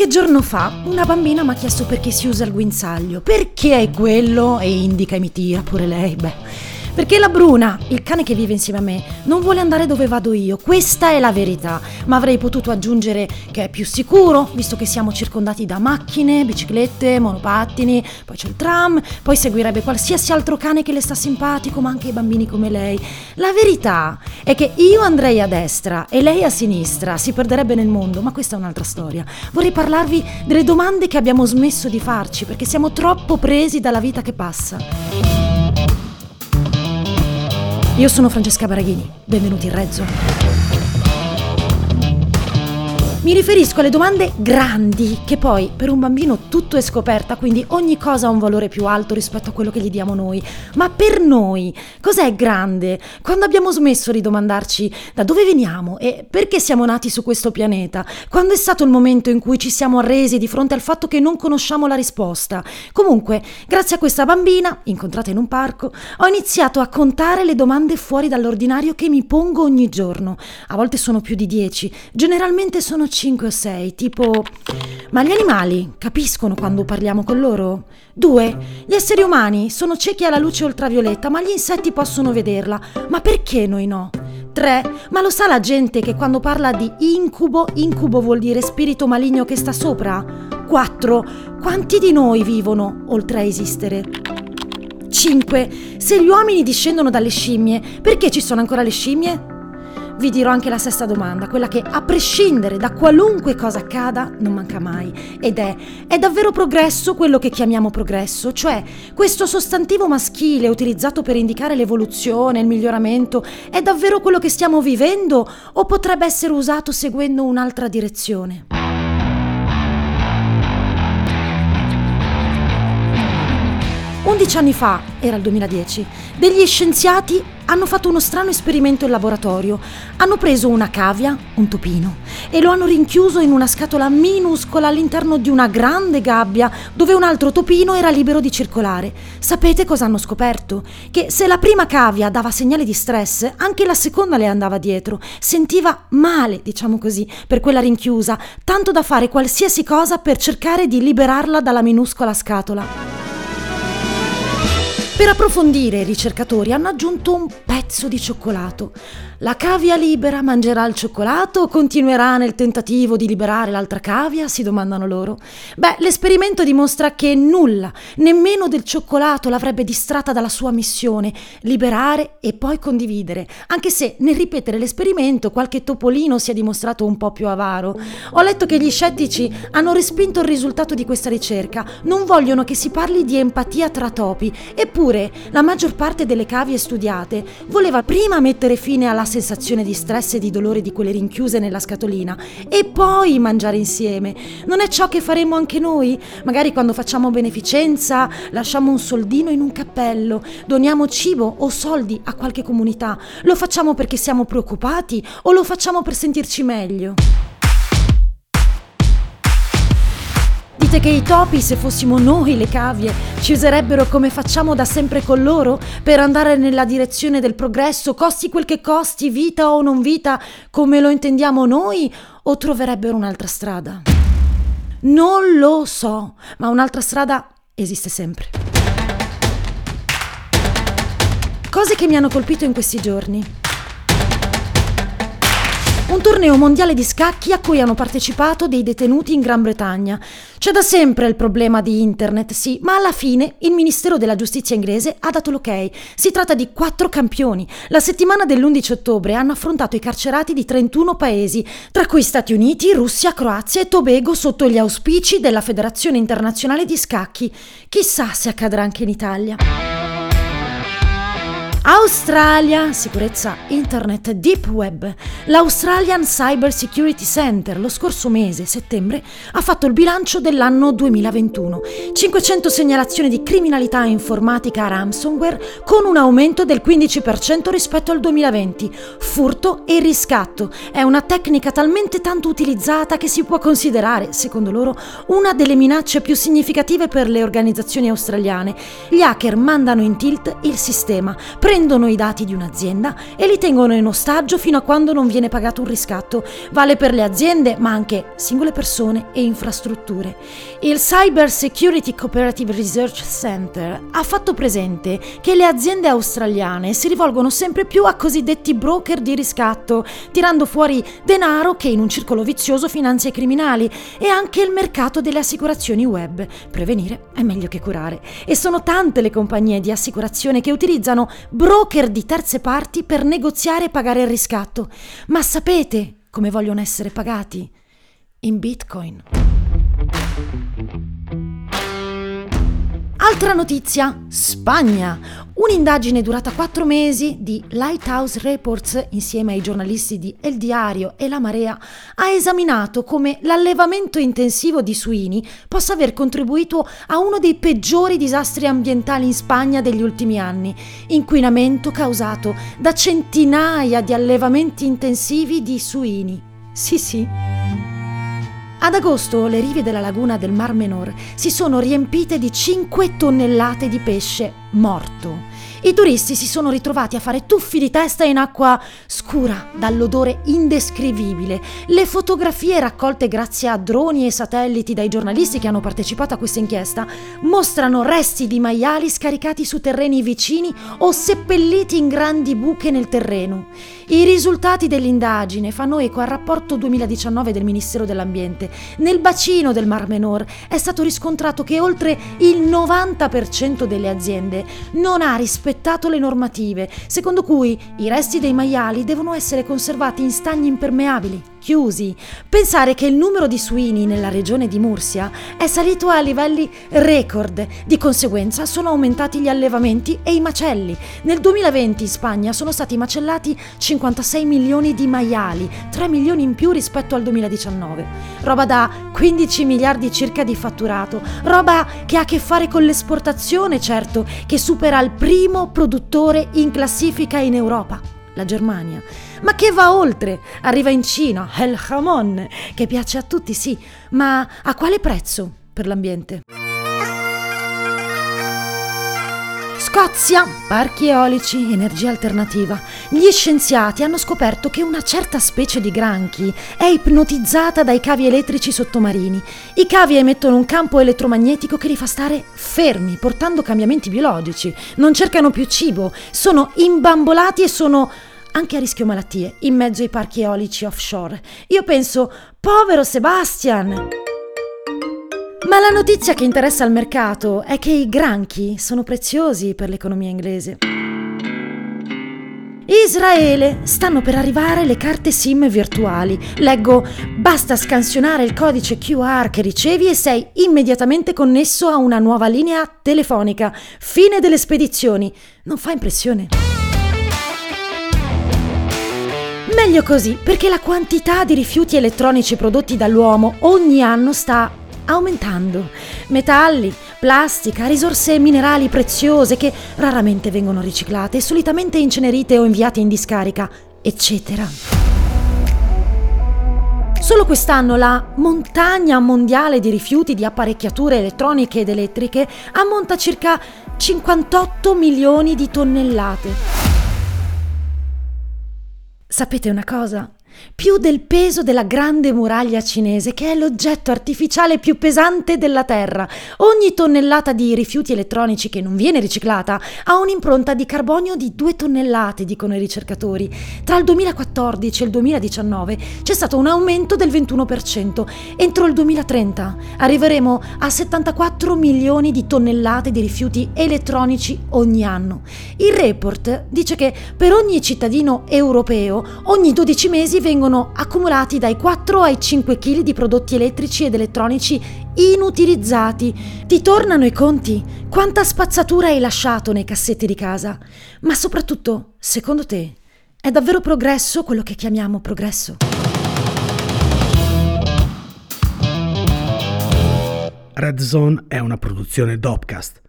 Qualche giorno fa una bambina mi ha chiesto perché si usa il guinzaglio. Perché è quello? E indica e mi tira pure lei. Beh. Perché la Bruna, il cane che vive insieme a me, non vuole andare dove vado io. Questa è la verità. Ma avrei potuto aggiungere che è più sicuro, visto che siamo circondati da macchine, biciclette, monopattini, poi c'è il tram, poi seguirebbe qualsiasi altro cane che le sta simpatico, ma anche i bambini come lei. La verità è che io andrei a destra e lei a sinistra, si perderebbe nel mondo, ma questa è un'altra storia. Vorrei parlarvi delle domande che abbiamo smesso di farci perché siamo troppo presi dalla vita che passa. Io sono Francesca Baraghini, benvenuti in Rezzo. Mi riferisco alle domande grandi, che poi per un bambino tutto è scoperta, quindi ogni cosa ha un valore più alto rispetto a quello che gli diamo noi. Ma per noi, cos'è grande? Quando abbiamo smesso di domandarci da dove veniamo e perché siamo nati su questo pianeta? Quando è stato il momento in cui ci siamo arresi di fronte al fatto che non conosciamo la risposta? Comunque, grazie a questa bambina, incontrata in un parco, ho iniziato a contare le domande fuori dall'ordinario che mi pongo ogni giorno. A volte sono più di dieci, generalmente sono 5 o 6, tipo... Ma gli animali capiscono quando parliamo con loro? 2. Gli esseri umani sono ciechi alla luce ultravioletta, ma gli insetti possono vederla. Ma perché noi no? 3. Ma lo sa la gente che quando parla di incubo, incubo vuol dire spirito maligno che sta sopra? 4. Quanti di noi vivono oltre a esistere? 5. Se gli uomini discendono dalle scimmie, perché ci sono ancora le scimmie? Vi dirò anche la sesta domanda, quella che a prescindere da qualunque cosa accada non manca mai, ed è, è davvero progresso quello che chiamiamo progresso? Cioè, questo sostantivo maschile utilizzato per indicare l'evoluzione, il miglioramento, è davvero quello che stiamo vivendo o potrebbe essere usato seguendo un'altra direzione? 11 anni fa, era il 2010, degli scienziati hanno fatto uno strano esperimento in laboratorio. Hanno preso una cavia, un topino, e lo hanno rinchiuso in una scatola minuscola all'interno di una grande gabbia dove un altro topino era libero di circolare. Sapete cosa hanno scoperto? Che se la prima cavia dava segnali di stress, anche la seconda le andava dietro. Sentiva male, diciamo così, per quella rinchiusa, tanto da fare qualsiasi cosa per cercare di liberarla dalla minuscola scatola. Per approfondire, i ricercatori hanno aggiunto un pezzo di cioccolato. La cavia libera mangerà il cioccolato o continuerà nel tentativo di liberare l'altra cavia? si domandano loro. Beh, l'esperimento dimostra che nulla, nemmeno del cioccolato l'avrebbe distratta dalla sua missione, liberare e poi condividere, anche se nel ripetere l'esperimento qualche topolino si è dimostrato un po' più avaro. Ho letto che gli scettici hanno respinto il risultato di questa ricerca, non vogliono che si parli di empatia tra topi, eppure la maggior parte delle cavie studiate voleva prima mettere fine alla sensazione di stress e di dolore di quelle rinchiuse nella scatolina e poi mangiare insieme. Non è ciò che faremo anche noi? Magari quando facciamo beneficenza lasciamo un soldino in un cappello, doniamo cibo o soldi a qualche comunità. Lo facciamo perché siamo preoccupati o lo facciamo per sentirci meglio? Dite che i topi, se fossimo noi le cavie, ci userebbero come facciamo da sempre con loro per andare nella direzione del progresso, costi quel che costi, vita o non vita, come lo intendiamo noi, o troverebbero un'altra strada? Non lo so, ma un'altra strada esiste sempre. Cose che mi hanno colpito in questi giorni. Un torneo mondiale di scacchi a cui hanno partecipato dei detenuti in Gran Bretagna. C'è da sempre il problema di internet, sì, ma alla fine il Ministero della Giustizia inglese ha dato l'ok. Si tratta di quattro campioni. La settimana dell'11 ottobre hanno affrontato i carcerati di 31 paesi, tra cui Stati Uniti, Russia, Croazia e Tobago sotto gli auspici della Federazione Internazionale di Scacchi. Chissà se accadrà anche in Italia. Australia, sicurezza internet deep web. L'Australian Cyber Security Center lo scorso mese, settembre, ha fatto il bilancio dell'anno 2021. 500 segnalazioni di criminalità informatica ransomware con un aumento del 15% rispetto al 2020. Furto e riscatto è una tecnica talmente tanto utilizzata che si può considerare, secondo loro, una delle minacce più significative per le organizzazioni australiane. Gli hacker mandano in tilt il sistema, prendono i dati di un'azienda e li tengono in ostaggio fino a quando non viene pagato un riscatto. Vale per le aziende, ma anche singole persone e infrastrutture. Il Cyber Security Cooperative Research Center ha fatto presente che le aziende australiane si rivolgono sempre più a cosiddetti broker di riscatto, tirando fuori denaro che in un circolo vizioso finanzia i criminali e anche il mercato delle assicurazioni web. Prevenire è meglio che curare. E sono tante le compagnie di assicurazione che utilizzano broker di terze parti per negoziare e pagare il riscatto. Ma sapete come vogliono essere pagati? In Bitcoin. Altra notizia, Spagna. Un'indagine durata quattro mesi di Lighthouse Reports insieme ai giornalisti di El Diario e La Marea ha esaminato come l'allevamento intensivo di suini possa aver contribuito a uno dei peggiori disastri ambientali in Spagna degli ultimi anni, inquinamento causato da centinaia di allevamenti intensivi di suini. Sì, sì. Ad agosto le rive della laguna del Mar Menor si sono riempite di 5 tonnellate di pesce morto. I turisti si sono ritrovati a fare tuffi di testa in acqua scura dall'odore indescrivibile. Le fotografie raccolte grazie a droni e satelliti dai giornalisti che hanno partecipato a questa inchiesta mostrano resti di maiali scaricati su terreni vicini o seppelliti in grandi buche nel terreno. I risultati dell'indagine fanno eco al rapporto 2019 del Ministero dell'Ambiente. Nel bacino del Mar Menor è stato riscontrato che oltre il 90% delle aziende non ha rispettato le normative, secondo cui i resti dei maiali devono essere conservati in stagni impermeabili, chiusi. Pensare che il numero di suini nella regione di Mursia è salito a livelli record, di conseguenza sono aumentati gli allevamenti e i macelli. Nel 2020 in Spagna sono stati macellati 56 milioni di maiali, 3 milioni in più rispetto al 2019. Roba da 15 miliardi circa di fatturato, roba che ha a che fare con l'esportazione, certo, che supera il primo produttore in classifica in Europa, la Germania, ma che va oltre, arriva in Cina, el jamon, che piace a tutti, sì, ma a quale prezzo per l'ambiente? Scozia, parchi eolici, energia alternativa. Gli scienziati hanno scoperto che una certa specie di granchi è ipnotizzata dai cavi elettrici sottomarini. I cavi emettono un campo elettromagnetico che li fa stare fermi, portando cambiamenti biologici. Non cercano più cibo, sono imbambolati e sono anche a rischio malattie in mezzo ai parchi eolici offshore. Io penso, povero Sebastian! Ma la notizia che interessa al mercato è che i granchi sono preziosi per l'economia inglese. Israele, stanno per arrivare le carte SIM virtuali. Leggo, basta scansionare il codice QR che ricevi e sei immediatamente connesso a una nuova linea telefonica. Fine delle spedizioni. Non fa impressione? Meglio così, perché la quantità di rifiuti elettronici prodotti dall'uomo ogni anno sta aumentando. Metalli, plastica, risorse minerali preziose che raramente vengono riciclate, solitamente incenerite o inviate in discarica, eccetera. Solo quest'anno la montagna mondiale di rifiuti di apparecchiature elettroniche ed elettriche ammonta a circa 58 milioni di tonnellate. Sapete una cosa? Più del peso della grande muraglia cinese, che è l'oggetto artificiale più pesante della Terra. Ogni tonnellata di rifiuti elettronici che non viene riciclata ha un'impronta di carbonio di 2 tonnellate, dicono i ricercatori. Tra il 2014 e il 2019 c'è stato un aumento del 21%. Entro il 2030 arriveremo a 74 milioni di tonnellate di rifiuti elettronici ogni anno. Il report dice che per ogni cittadino europeo ogni 12 mesi vengono accumulati dai 4 ai 5 kg di prodotti elettrici ed elettronici inutilizzati. Ti tornano i conti? Quanta spazzatura hai lasciato nei cassetti di casa? Ma soprattutto, secondo te, è davvero progresso quello che chiamiamo progresso? Red Zone è una produzione Dopcast